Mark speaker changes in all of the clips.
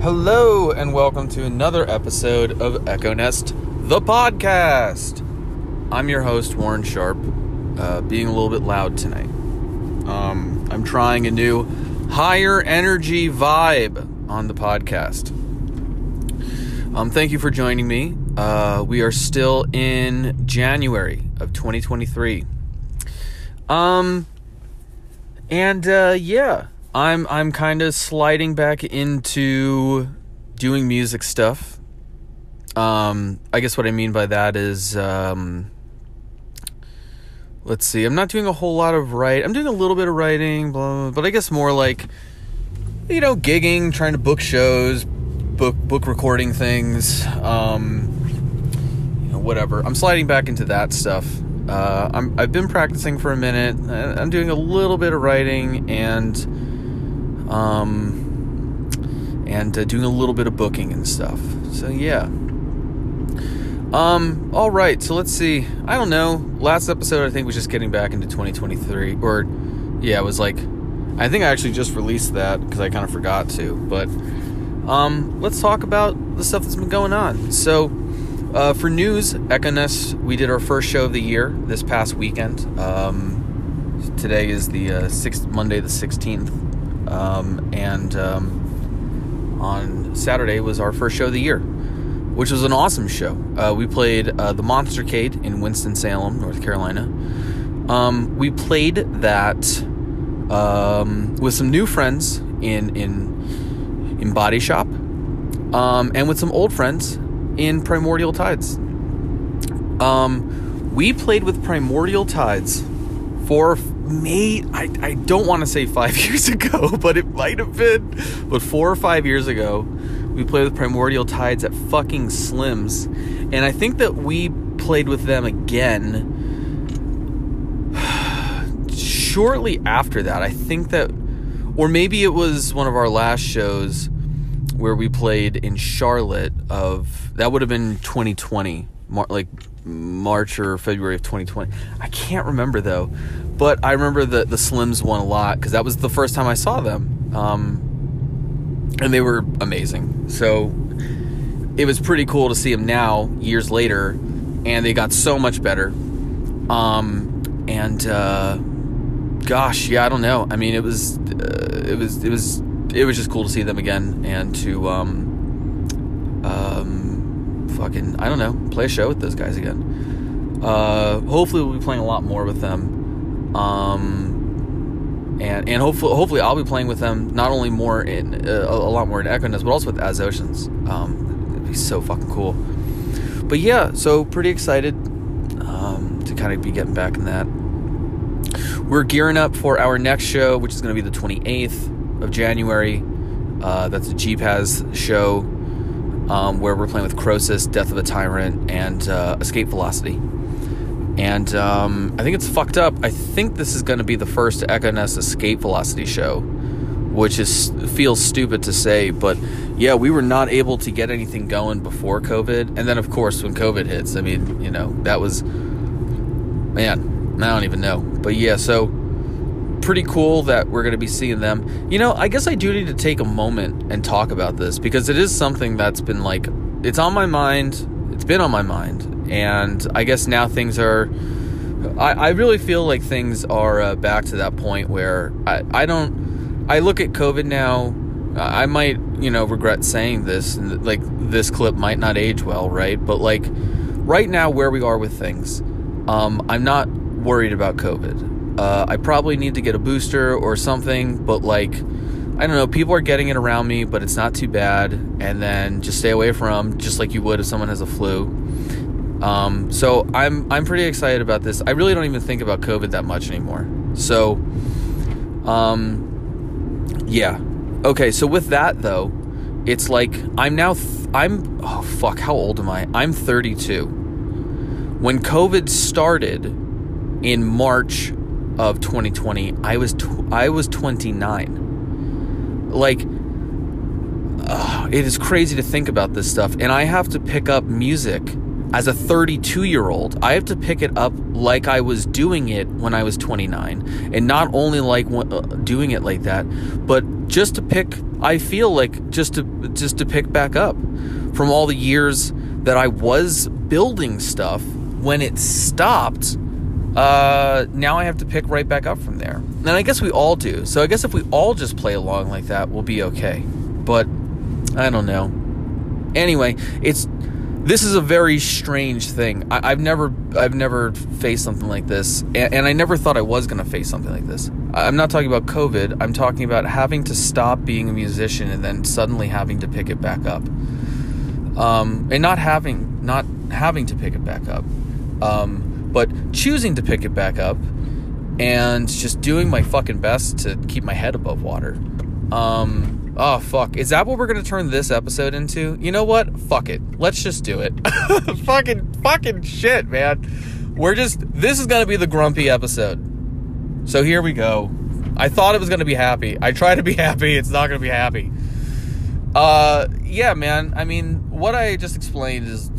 Speaker 1: Hello, and welcome to another episode of Ekoness, the podcast. I'm your host, Warren Sharp, uh, being a little bit loud tonight. Um, I'm trying a new higher energy vibe on the podcast. Um, thank you for joining me. Uh, we are still in January of 2023. Um, and uh, yeah, I'm I'm kind of sliding back into doing music stuff. Um, I guess what I mean by that is, um, let's see, I'm not doing a whole lot of write. I'm doing a little bit of writing, blah, blah, but I guess more like, you know, gigging, trying to book shows, book book recording things, um, you know, whatever. I'm sliding back into that stuff. Uh, I'm I've been practicing for a minute. I'm doing a little bit of writing and um and uh, doing a little bit of booking and stuff. So yeah. Um all right, so let's see. I don't know. Last episode I think was just getting back into 2023 or yeah, it was like I think I actually just released that cuz I kind of forgot to, but um let's talk about the stuff that's been going on. So uh, for news, Ekoness, we did our first show of the year this past weekend. Um, today is the uh, sixth Monday, the sixteenth, um, and um, on Saturday was our first show of the year, which was an awesome show. Uh, we played uh, the Monstercade in Winston Salem, North Carolina. Um, we played that um, with some new friends in in in Body Shop, um, and with some old friends in Primordial Tides. Um, we played with Primordial Tides for May. I, I don't want to say five years ago, but it might have been. But four or five years ago, we played with Primordial Tides at fucking Slims, and I think that we played with them again shortly after that. I think that, or maybe it was one of our last shows where we played in Charlotte of that would have been 2020 like March or February of 2020 I can't remember though. But I remember the the Slims one a lot because that was the first time I saw them. Um, and they were amazing. So it was pretty cool to see them now years later and they got so much better. Um, and uh, gosh yeah I don't know. I mean it was uh, it was it was it was just cool to see them again and to um um fucking I don't know play a show with those guys again. Uh, hopefully we'll be playing a lot more with them. Um, and and hopefully hopefully I'll be playing with them not only more in uh, a lot more in Ekoness but also with Az Oceans. Um, it'd be so fucking cool. But yeah, so pretty excited um, to kind of be getting back in that. We're gearing up for our next show, which is going to be the 28th of January. Uh, that's a GPAS show um, where we're playing with Croesus, Death of a Tyrant, and uh, Escape Velocity. And um, I think it's fucked up. I think this is going to be the first Ekoness Escape Velocity show, which is feels stupid to say, but yeah, we were not able to get anything going before COVID, and then of course when COVID hits, I mean, you know, that was man, I don't even know, but yeah, so pretty cool that we're going to be seeing them. You know, I guess I do need to take a moment and talk about this because it is something that's been like, it's on my mind. It's been on my mind. And I guess now things are, I, I really feel like things are uh, back to that point where I, I don't, I look at COVID now. I might, you know, regret saying this, and like this clip might not age well, right? But like right now, where we are with things, um, I'm not worried about COVID. Uh, I probably need to get a booster or something, but like, I don't know, people are getting it around me, but it's not too bad. And then just stay away from them, just like you would if someone has a flu. Um, so I'm I'm pretty excited about this. I really don't even think about COVID that much anymore. So, um, yeah. Okay, so with that though, it's like I'm now th- I'm oh fuck, how old am I? I'm 32. When COVID started in March of 2020, I was tw- I was 29. Like uh, it is crazy to think about this stuff and I have to pick up music as a 32 year old, I have to pick it up like I was doing it when I was 29. And not only like uh, doing it like that, but just to pick, I feel like just to, just to pick back up from all the years that I was building stuff when it stopped. Uh, now I have to pick right back up from there. And I guess we all do. So I guess if we all just play along like that, we'll be okay. But I don't know. Anyway, it's this is a very strange thing. I, have never I've never faced something like this, and, and I never thought I was going to face something like this. I'm not talking about COVID. I'm talking about having to stop being a musician and then suddenly having to pick it back up, um, and not having not having to pick it back up, um, but choosing to pick it back up, and just doing my fucking best to keep my head above water. Um, Oh fuck. Is that what we're gonna turn this episode into? You know what? Fuck it. Let's just do it. fucking fucking shit, man. We're just this is gonna be the grumpy episode. So here we go. I thought it was gonna be happy. I try to be happy, it's not gonna be happy. Uh yeah, man. I mean, what I just explained is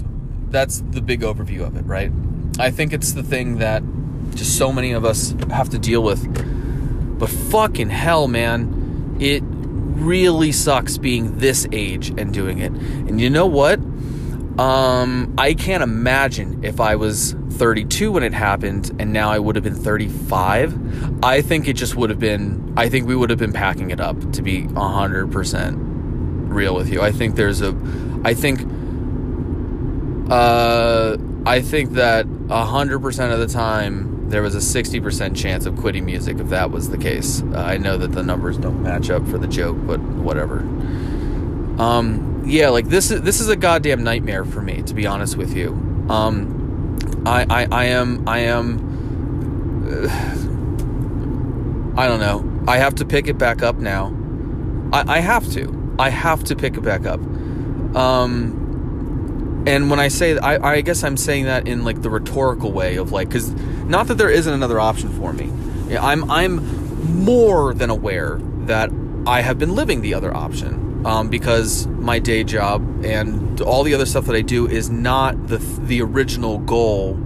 Speaker 1: that's the big overview of it, right? I think it's the thing that just so many of us have to deal with. But fucking hell, man. It really sucks being this age and doing it. And you know what? Um, I can't imagine if I was 32 when it happened and now I would have been 35. I think it just would have been, I think we would have been packing it up to be 100% real with you. I think there's a, I think, uh, I think that 100% of the time there was a 60% chance of quitting music if that was the case. Uh, I know that the numbers don't match up for the joke, but whatever. Um, yeah, like this is this is a goddamn nightmare for me, to be honest with you. Um, I, I I am I am uh, I don't know. I have to pick it back up now. I, I have to. I have to pick it back up. Um, and when I say I, I guess I'm saying that in like the rhetorical way of like, because not that there isn't another option for me. I'm I'm more than aware that I have been living the other option um, because my day job and all the other stuff that I do is not the the original goal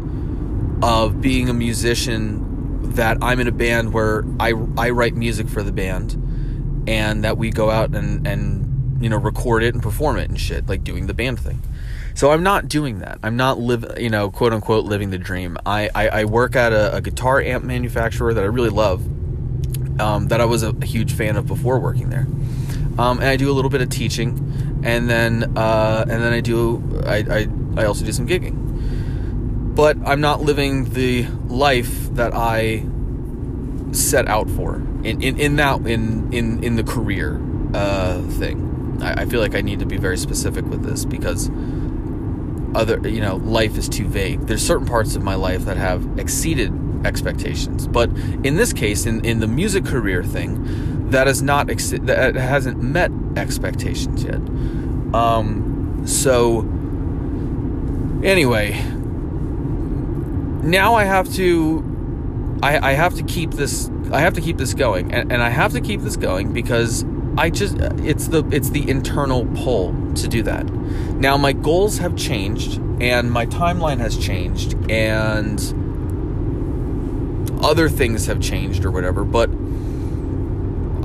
Speaker 1: of being a musician. That I'm in a band where I I write music for the band, and that we go out and and you know record it and perform it and shit like doing the band thing. So I'm not doing that. I'm not live, you know, quote unquote, living the dream. I I, I work at a, a, guitar amp manufacturer that I really love, um, that I was a, huge fan of before working there, um, and I do a little bit of teaching, and then uh, and then I do I, I I also do some gigging. But I'm not living the life that I set out for in, in, in that in in in the career uh, thing. I, I feel like I need to be very specific with this because other you know life is too vague. There's certain parts of my life that have exceeded expectations. But in this case in, in the music career thing that is not ex- that hasn't met expectations yet. Um so anyway now i have to i i have to keep this i have to keep this going. And, and i have to keep this going because I just it's the it's the internal pull to do that. Now my goals have changed and my timeline has changed and other things have changed or whatever, but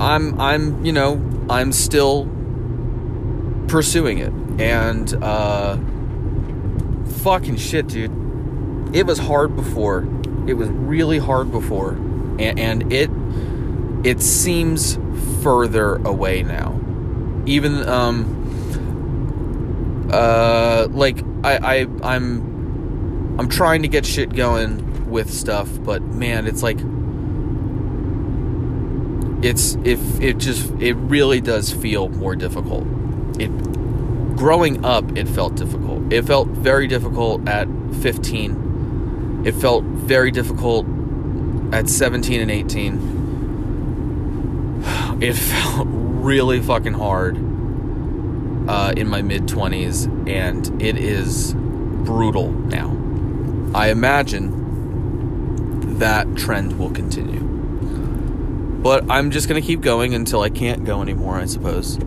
Speaker 1: I'm I'm, you know, I'm still pursuing it. And uh fucking shit, dude. It was hard before. It was really hard before. And, and it it seems further away now. Even um uh like I, I I'm I'm trying to get shit going with stuff, but man, it's like it's if it just it really does feel more difficult. It growing up it felt difficult. It felt very difficult at 15. It felt very difficult at 17 and 18 it felt really fucking hard uh, in my mid 20s, and it is brutal now. I imagine that trend will continue. But I'm just going to keep going until I can't go anymore, I suppose.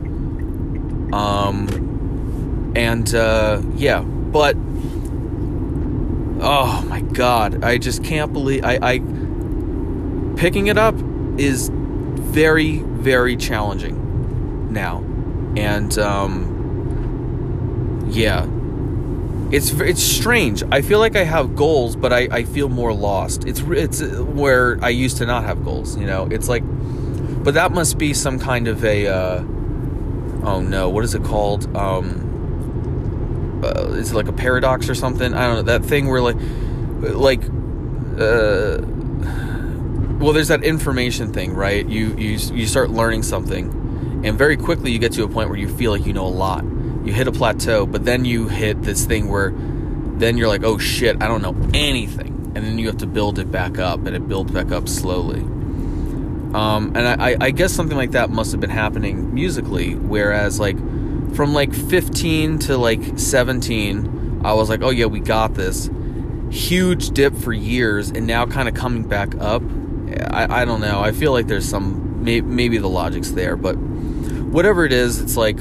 Speaker 1: Um, and uh, yeah, but oh my god, I just can't believe I, I picking it up is very very challenging now, and um, yeah, it's it's strange. I feel like I have goals, but I, I feel more lost. It's it's where I used to not have goals. You know, it's like, but that must be some kind of a. Uh, oh no, what is it called? Um, uh, is it like a paradox or something? I don't know that thing where like like uh well there's that information thing, right? You you you start learning something and very quickly you get to a point where you feel like you know a lot. You hit a plateau, but then you hit this thing where then you're like, "Oh shit, I don't know anything." And then you have to build it back up and it builds back up slowly. Um, and I, I guess something like that must have been happening musically, whereas like from like 15 to like 17, I was like, oh yeah, we got this. Huge dip for years, and now kind of coming back up. I, I don't know. I feel like there's some, may, maybe the logic's there, but whatever it is, it's like,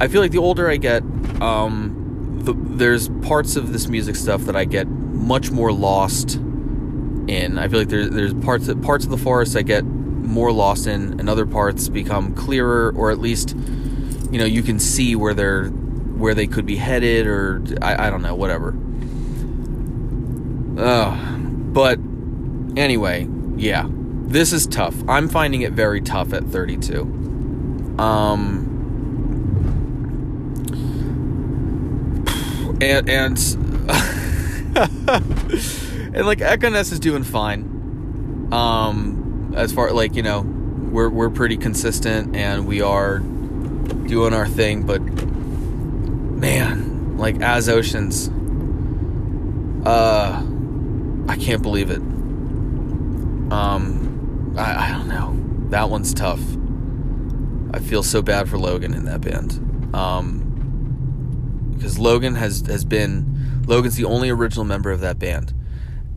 Speaker 1: I feel like the older I get, um, the, there's parts of this music stuff that I get much more lost in. I feel like there's there's parts parts of the forest I get more lost in, and other parts become clearer, or at least you know you can see where they're where they could be headed or I, I don't know whatever. Uh, but anyway yeah. This is tough. I'm finding it very tough at 32 um and and and like Ekoness is doing fine um as far like you know we're we're pretty consistent and we are doing our thing, but man, like as oceans, uh, I can't believe it. Um, I, I don't know. That one's tough. I feel so bad for Logan in that band. Um, because Logan has has been Logan's the only original member of that band,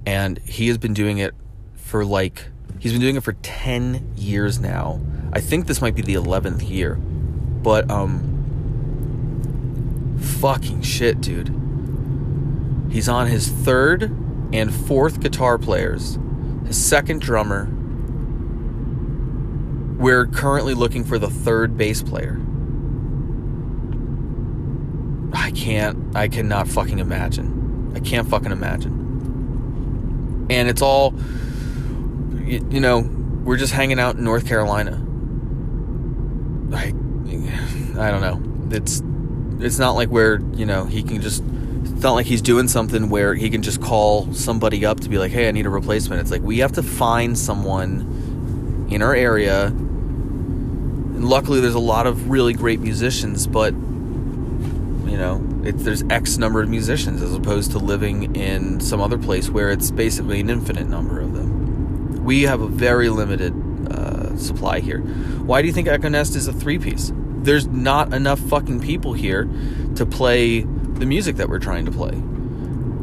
Speaker 1: and he has been doing it for like he's been doing it for ten years now. I think this might be the eleventh year. But um fucking shit, dude. He's on his third and fourth guitar players, his second drummer. We're currently looking for the third bass player. I can't, I cannot fucking imagine. I can't fucking imagine. And it's all, you, know, we're just hanging out in North Carolina. I I don't know. It's it's not like where you know he can just. It's not like he's doing something where he can just call somebody up to be like, "Hey, I need a replacement." It's like we have to find someone in our area. And luckily, there's a lot of really great musicians, but you know, it's there's X number of musicians as opposed to living in some other place where it's basically an infinite number of them. We have a very limited uh, supply here. Why do you think Ekoness is a three piece? there's not enough fucking people here to play the music that we're trying to play.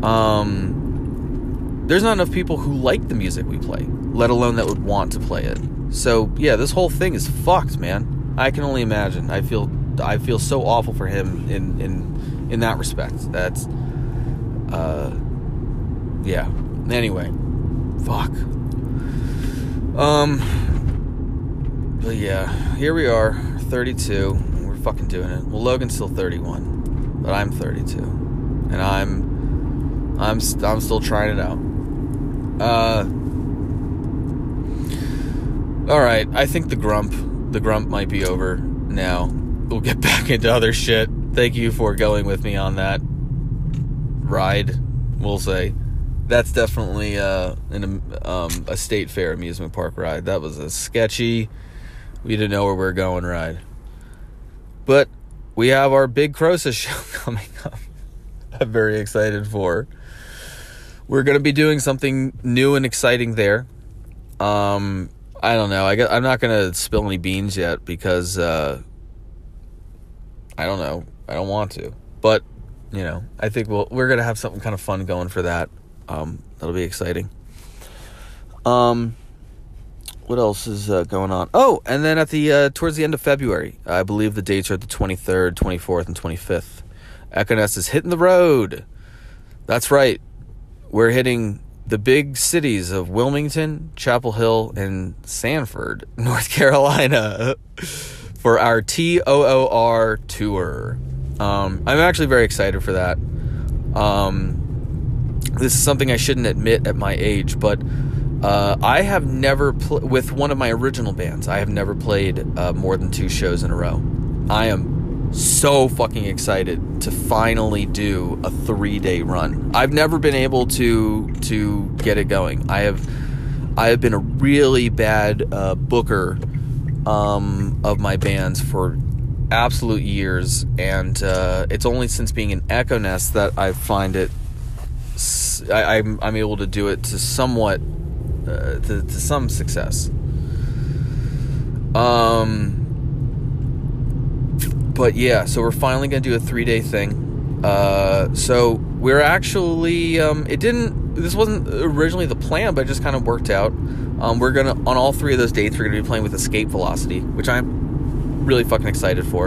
Speaker 1: Um, there's not enough people who like the music we play, let alone that would want to play it. So yeah, this whole thing is fucked, man. I can only imagine. I feel I feel so awful for him in in in that respect. That's uh yeah. Anyway, fuck. Um but yeah, here we are 32. We're fucking doing it. Well, Logan's still 31, but I'm 32, and I'm I'm I'm still trying it out. Uh, all right. I think the grump the grump might be over now. We'll get back into other shit. Thank you for going with me on that ride. We'll say that's definitely uh, an um, a state fair amusement park ride. That was a sketchy we didn't know where we are going ride. But we have our big Croesus show coming up. I'm very excited for. We're going to be doing something new and exciting there. Um, I don't know. I am not going to spill any beans yet because uh, I don't know. I don't want to. But you know, I think we'll we're going to have something kind of fun going for that. Um, that'll be exciting. Um, what else is uh, going on? Oh, and then at the uh, towards the end of February, I believe the dates are the 23rd, 24th, and 25th. Ekoness is hitting the road. That's right. we're hitting the big cities of Wilmington, Chapel Hill, and Sanford, North Carolina, for our TOOR tour. Um, I'm actually very excited for that. Um, this is something I shouldn't admit at my age, but uh, I have never pl- with one of my original bands. I have never played uh, more than two shows in a row. I am so fucking excited to finally do a three day run. I've never been able to to get it going. I have I have been a really bad uh, booker um, of my bands for absolute years, and uh, it's only since being in Ekoness that I find it. I, am I'm, I'm able to do it to somewhat uh, to, to some success. Um, but yeah, so we're finally gonna do a three day thing. Uh, so we're actually um, it didn't. This wasn't originally the plan, but it just kind of worked out. Um, we're gonna on all three of those dates. We're gonna be playing with Escape Velocity, which I'm really fucking excited for.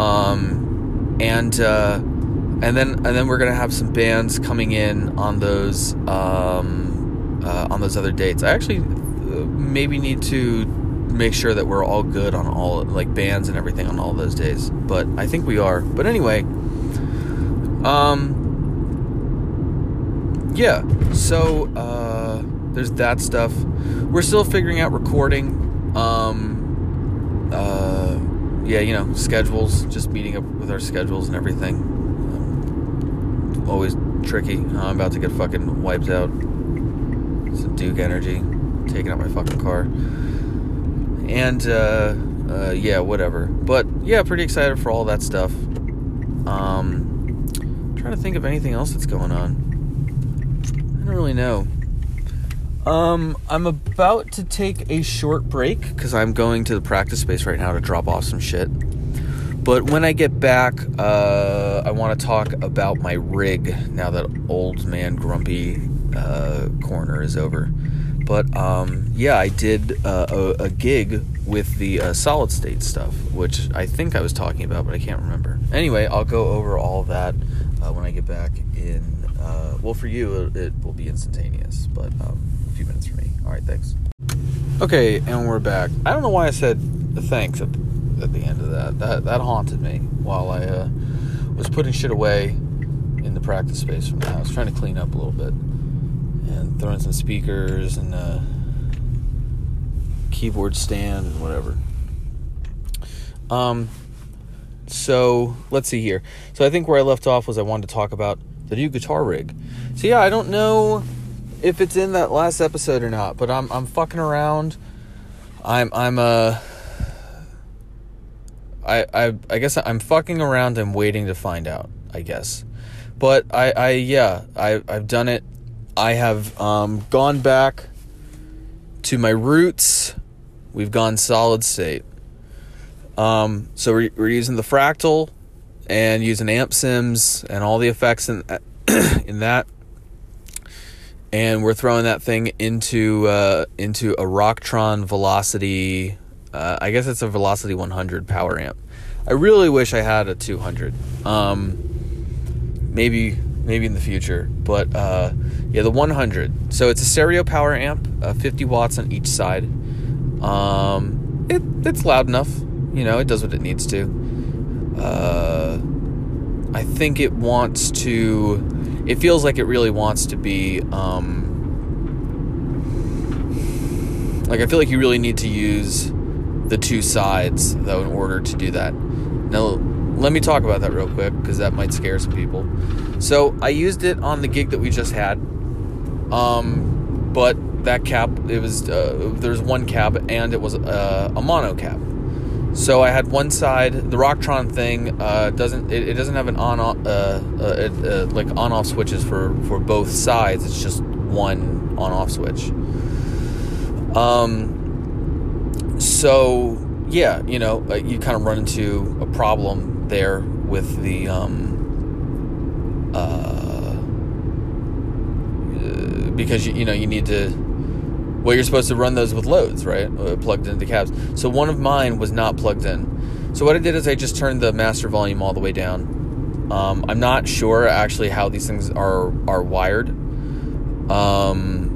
Speaker 1: Um, and uh, and then and then we're gonna have some bands coming in on those um, uh, on those other dates. I actually uh, maybe need to make sure that we're all good on all like bands and everything on all those days. But I think we are. But anyway, um, yeah. So uh, there's that stuff. We're still figuring out recording. Um, uh, yeah, you know, schedules. Just meeting up with our schedules and everything. Um, always tricky. I'm about to get fucking wiped out. Some Duke Energy taking out my fucking car and uh, uh, yeah, whatever. But yeah, pretty excited for all that stuff. Um, trying to think of anything else that's going on. I don't really know. Um, I'm about to take a short break because I'm going to the practice space right now to drop off some shit. But when I get back, uh, I want to talk about my rig now that old man grumpy uh, corner is over. But um, yeah, I did uh, a, a, gig with the uh, solid state stuff, which I think I was talking about, but I can't remember. Anyway, I'll go over all that uh, when I get back in. Uh, well, for you, it, it, will be instantaneous, but um, a few minutes for me. All right, thanks. Okay, and we're back. I don't know why I said thanks at, at the end of that. That that haunted me while I uh, was putting shit away in the practice space from the house, trying to clean up a little bit and throw in some speakers and a keyboard stand and whatever. Um, so let's see here. So I think where I left off was I wanted to talk about the new guitar rig. So yeah, I don't know if it's in that last episode or not, but I'm I'm fucking around. I'm I'm uh I I I guess I'm fucking around and waiting to find out, I guess. But I I yeah, I I've done it I have um, gone back to my roots. We've gone solid state. Um, so we're, we're using the fractal and using amp sims and all the effects in in that, and we're throwing that thing into uh, into a Rocktron Velocity. Uh, I guess it's a Velocity 100 power amp. I really wish I had a 200. Um, maybe maybe in the future. But uh, yeah, the 100. So it's a stereo power amp, uh, 50 watts on each side. Um, it, it's loud enough. You know, it does what it needs to. Uh, I think it wants to. It feels like it really wants to be. Um, like I feel like you really need to use the two sides though in order to do that. Now let me talk about that real quick because that might scare some people. So I used it on the gig that we just had, um, but that cap it was uh, there's one cab and it was uh, a mono cab. So I had one side. The Rocktron thing uh, doesn't it, it, doesn't have an on off uh, uh, uh, like on off switches for for both sides. It's just one on off switch. Um. So yeah, you know, you kind of run into a problem there with the um, uh, because you, you know you need to well you're supposed to run those with loads right? Uh, plugged into the cabs. So one of mine was not plugged in. So what i did is i just turned the master volume all the way down. Um, I'm not sure actually how these things are are wired. Um,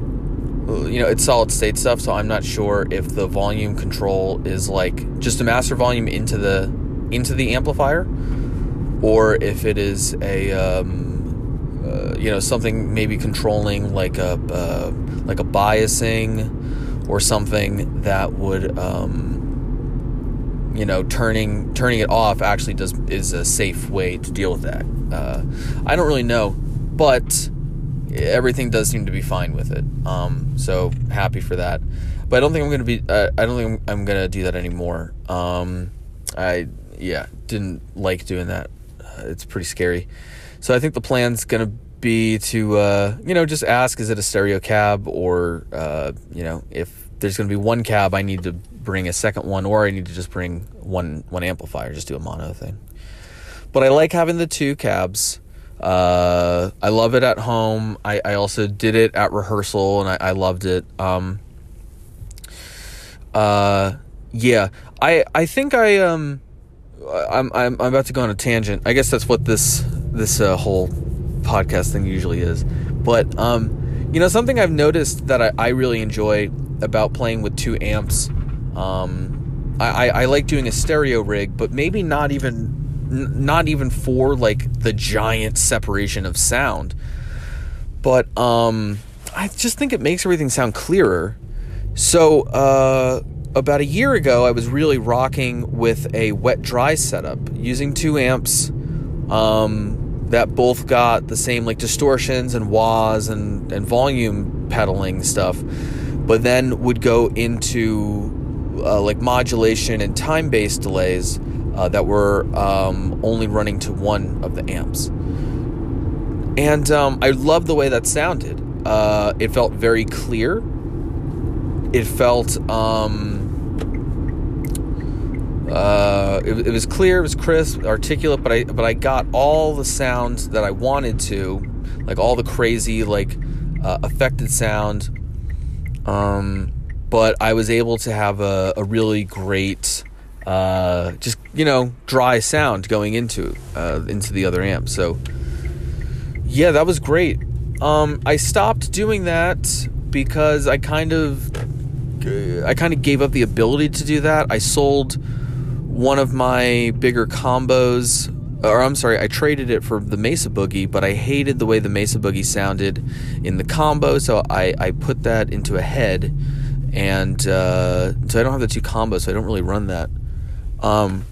Speaker 1: you know, it's solid state stuff, so I'm not sure if the volume control is like just a master volume into the into the amplifier, or if it is a um, you know something maybe controlling like a uh, like a biasing or something that would um, you know turning turning it off actually does is a safe way to deal with that. Uh, I don't really know, but everything does seem to be fine with it. Um, so happy for that. But I don't think I'm gonna be. Uh, I don't think I'm, I'm, gonna do that anymore. Um, I yeah didn't like doing that. Uh, it's pretty scary. So I think the plan's gonna be to uh, you know just ask is it a stereo cab or uh, you know if there's gonna be one cab I need to bring a second one or I need to just bring one one amplifier just do a mono thing. But I like having the two cabs. Uh, I love it at home. I, I also did it at rehearsal and I, I loved it. Um, uh, yeah, I I think I um I'm I'm I'm about to go on a tangent. I guess that's what this this uh, whole podcast thing usually is. But um, you know, something I've noticed that I, I really enjoy about playing with two amps. Um, I, I, I like doing a stereo rig, but maybe not even not even for like the giant separation of sound but um i just think it makes everything sound clearer so uh about a year ago i was really rocking with a wet dry setup using two amps um that both got the same like distortions and wahs and and volume pedaling stuff but then would go into uh, like modulation and time based delays uh, that were um, only running to one of the amps. And um, I loved the way that sounded. Uh, it felt very clear. It felt um, uh, it, it, was clear, it was crisp, articulate, but I but I got all the sounds that I wanted to, like all the crazy like uh, affected sound. Um, but I was able to have a, a really great uh, just you know dry sound going into uh, into the other amp. So yeah, that was great. Um, I stopped doing that because I kind of I kind of gave up the ability to do that. I sold one of my bigger combos or I'm sorry, I traded it for the Mesa Boogie, but I hated the way the Mesa Boogie sounded in the combo, so I, I put that into a head, and uh, so I don't have the two combos, so I don't really run that. Um,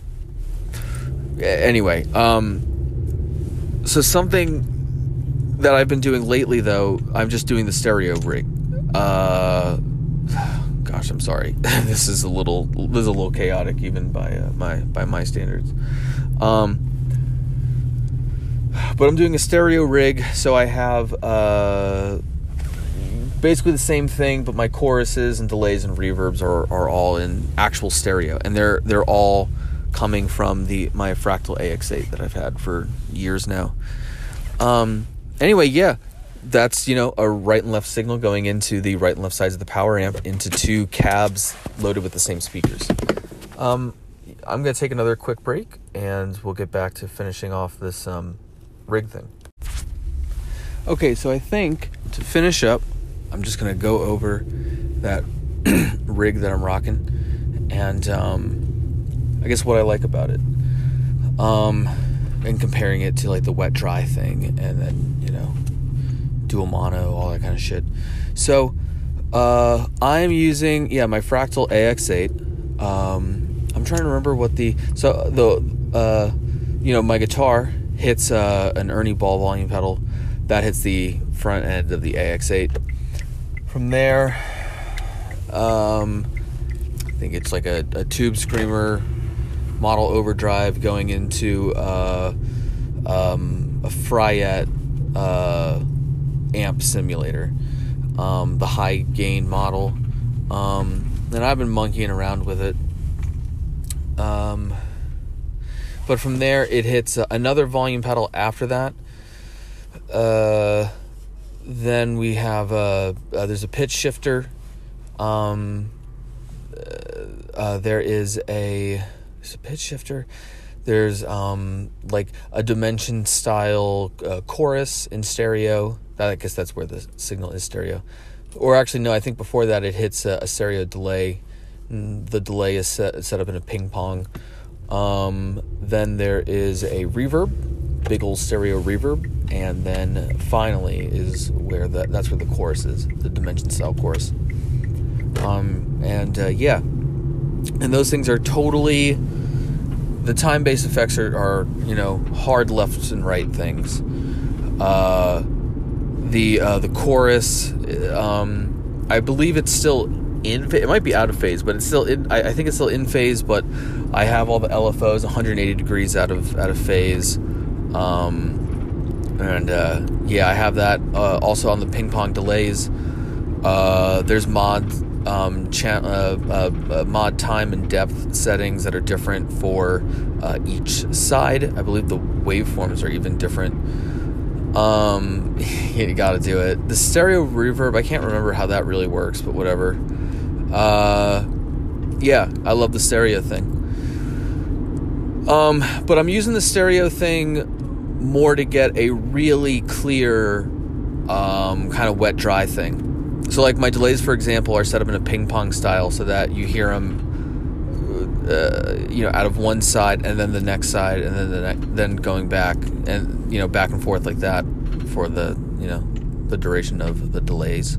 Speaker 1: anyway, um, so something that I've been doing lately, though, I'm just doing the stereo rig. Uh, gosh, I'm sorry. this is a little this is a little chaotic, even by uh, my by my standards. Um, but I'm doing a stereo rig, so I have uh, basically the same thing, but my choruses and delays and reverbs are, are all in actual stereo, and they're they're all coming from the my Fractal AX8 that I've had for years now. Um, anyway, yeah, that's you know a right and left signal going into the right and left sides of the power amp into two cabs loaded with the same speakers. Um, I'm gonna take another quick break, and we'll get back to finishing off this um, rig thing. Okay, so I think to finish up, I'm just gonna go over that rig that I'm rocking, and um, I guess what I like about it, um, and comparing it to like the wet dry thing, and then you know, dual mono, all that kind of shit. So uh, I'm using yeah my Fractal AX8. Um, I'm trying to remember what the so the uh, you know my guitar hits uh, an Ernie Ball volume pedal that hits the front end of the AX8 from there, um, I think it's like a, a, tube screamer model overdrive going into uh, um, a Fryette uh, amp simulator, um, the high gain model. Um, and I've been monkeying around with it. Um, but from there, it hits another volume pedal after that. Uh, then we have a uh, there's a pitch shifter. Um, uh, there is a there's a pitch shifter. There's um, like a dimension style uh, chorus in stereo. I guess that's where the signal is stereo. Or actually, no, I think before that it hits a, a stereo delay. The delay is set, set up in a ping pong. Um, then there is a reverb, big old stereo reverb, and then finally is where the that's where the chorus is, the dimension style chorus. Um, and uh, yeah, and those things are totally the time based effects are, are, you know hard left and right things. Uh, the uh, the chorus, um, I believe it's still in. It might be out of phase, but it's still. In, I, I, think it's still in phase. But I have all the LFOs 180 degrees out of out of phase. Um, and uh, yeah, I have that uh, also on the ping pong delays. Uh, there's mod um, cha- uh, uh, uh, mod time and depth settings that are different for uh, each side. I believe the waveforms are even different. Um, you gotta do it. The stereo reverb, I can't remember how that really works, but whatever. Uh, yeah, I love the stereo thing. Um, but I'm using the stereo thing more to get a really clear, um, kind of wet dry thing. So, like my delays, for example, are set up in a ping pong style so that you hear them, uh, you know, out of one side and then the next side and then the ne- then going back and you know back and forth like that for the you know the duration of the delays.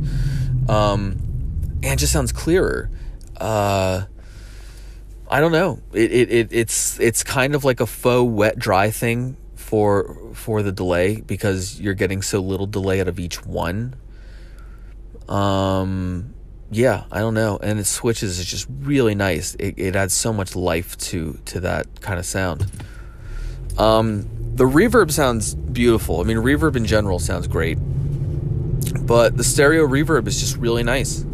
Speaker 1: Um, and it just sounds clearer. Uh, I don't know. It, it, it it's it's kind of like a faux wet dry thing for for the delay because you're getting so little delay out of each one um, yeah, I don't know. And it switches is just really nice. It, it adds so much life to to that kind of sound. Um, the reverb sounds beautiful. I mean, reverb in general sounds great, but the stereo reverb is just really nice.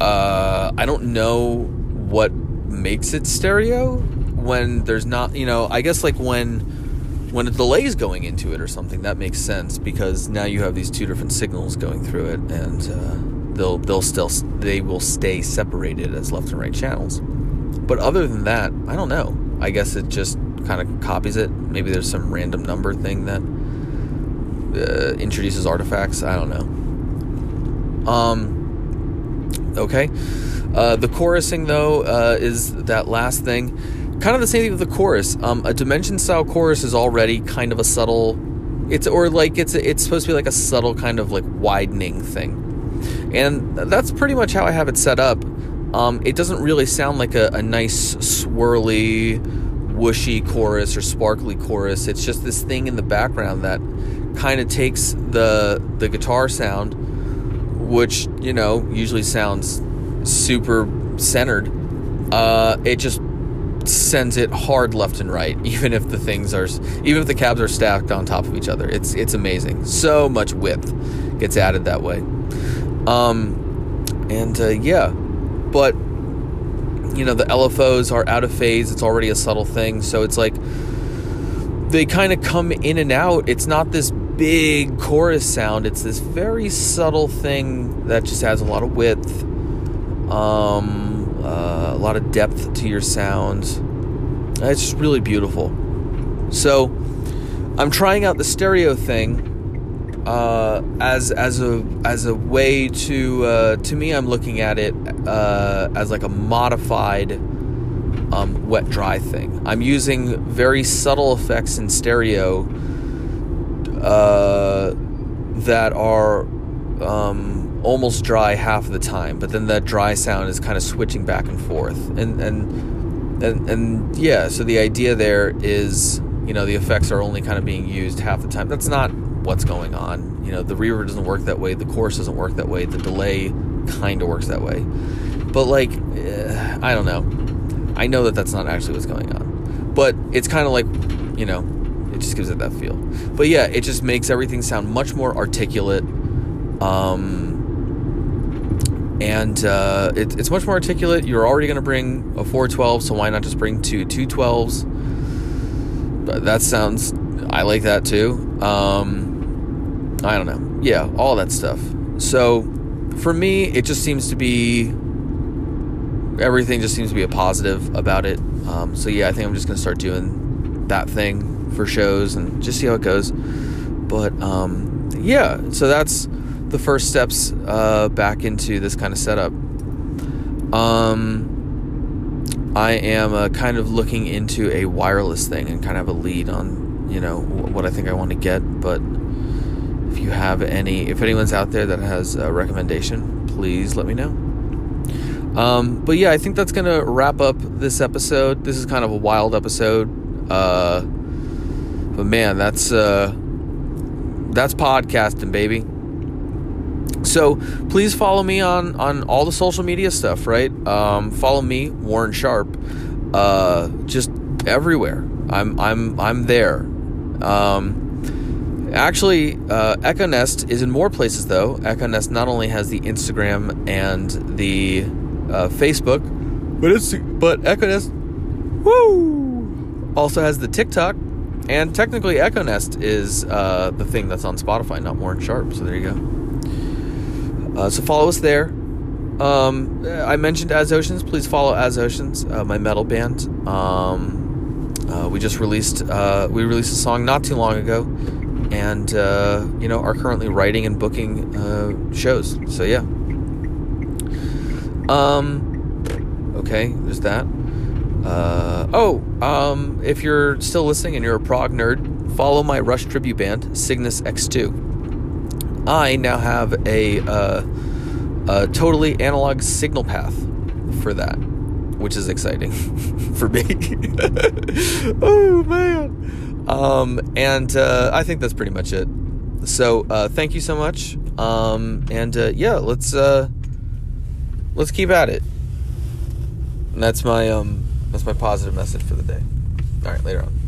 Speaker 1: Uh, I don't know what makes it stereo when there's not, you know, I guess like when when a delay is going into it or something, that makes sense because now you have these two different signals going through it, and uh, they'll they'll still they will stay separated as left and right channels. But other than that, I don't know. I guess it just kind of copies it. Maybe there's some random number thing that uh, introduces artifacts. I don't know. Um. Okay. Uh, the chorusing though uh, is that last thing kind of the same thing with the chorus. Um, a dimension style chorus is already kind of a subtle. It's or like it's it's supposed to be like a subtle kind of like widening thing, and that's pretty much how I have it set up. Um, it doesn't really sound like a, a nice swirly, whooshy chorus or sparkly chorus. It's just this thing in the background that kind of takes the the guitar sound, which you know usually sounds super centered. Uh, it just sends it hard left and right, even if the things are, even if the cabs are stacked on top of each other. It's it's amazing. So much width gets added that way. Um, and uh, yeah, but you know the LFOs are out of phase. It's already a subtle thing, so it's like they kind of come in and out. It's not this big chorus sound. It's this very subtle thing that just has a lot of width. Um, uh, a lot of depth to your sounds. It's just really beautiful. So, I'm trying out the stereo thing uh, as as a as a way to uh, to me. I'm looking at it uh, as like a modified um, wet dry thing. I'm using very subtle effects in stereo uh, that are. Um, almost dry half of the time, but then that dry sound is kind of switching back and forth. And and and, and yeah, so the idea there is, you know, the effects are only kind of being used half the time. That's not what's going on. You know, the reverb doesn't work that way, the chorus doesn't work that way, the delay kind of works that way. But like, uh, I don't know. I know that that's not actually what's going on. But it's kind of like, you know, it just gives it that feel. But yeah, it just makes everything sound much more articulate. Um, and uh, it, it's much more articulate. You're already going to bring a 412, so why not just bring two 212s? But that sounds, I like that too. Um, I don't know. Yeah, all that stuff. So for me, it just seems to be everything just seems to be a positive about it. Um, so yeah, I think I'm just going to start doing that thing for shows and just see how it goes. But um, yeah, so that's the first steps uh, back into this kind of setup. Um, I am uh, kind of looking into a wireless thing and kind of a lead on you know what I think I want to get. But if you have any, if anyone's out there that has a recommendation, please let me know. Um, but yeah, I think that's gonna wrap up this episode. This is kind of a wild episode. Uh, but man, that's uh, that's podcasting, baby. So please follow me on on all the social media stuff. Right, um, follow me, Warren Sharp, uh, just everywhere. I'm I'm I'm there. Um, actually, uh, Ekoness is in more places though. Ekoness not only has the Instagram and the uh, Facebook, but it's but Ekoness, woo, also has the TikTok, and technically Ekoness is uh, the thing that's on Spotify, not Warren Sharp. So there you go. Uh, so follow us there. Um, I mentioned As Oceans. Please follow As Oceans, uh, my metal band. Um, uh, we just released uh, we released a song not too long ago, and uh, you know are currently writing and booking uh, shows. So yeah. Um, okay, there's that. Oh, um, if you're still listening and you're a prog nerd, follow my Rush tribute band, Cygnus X2. I now have a, uh, a totally analog signal path for that, which is exciting for me. oh, man. Um, and uh, I think that's pretty much it. So, uh, thank you so much. Um, and uh, yeah, let's. Uh, let's keep at it. And that's my um that's my positive message for the day. All right, later on.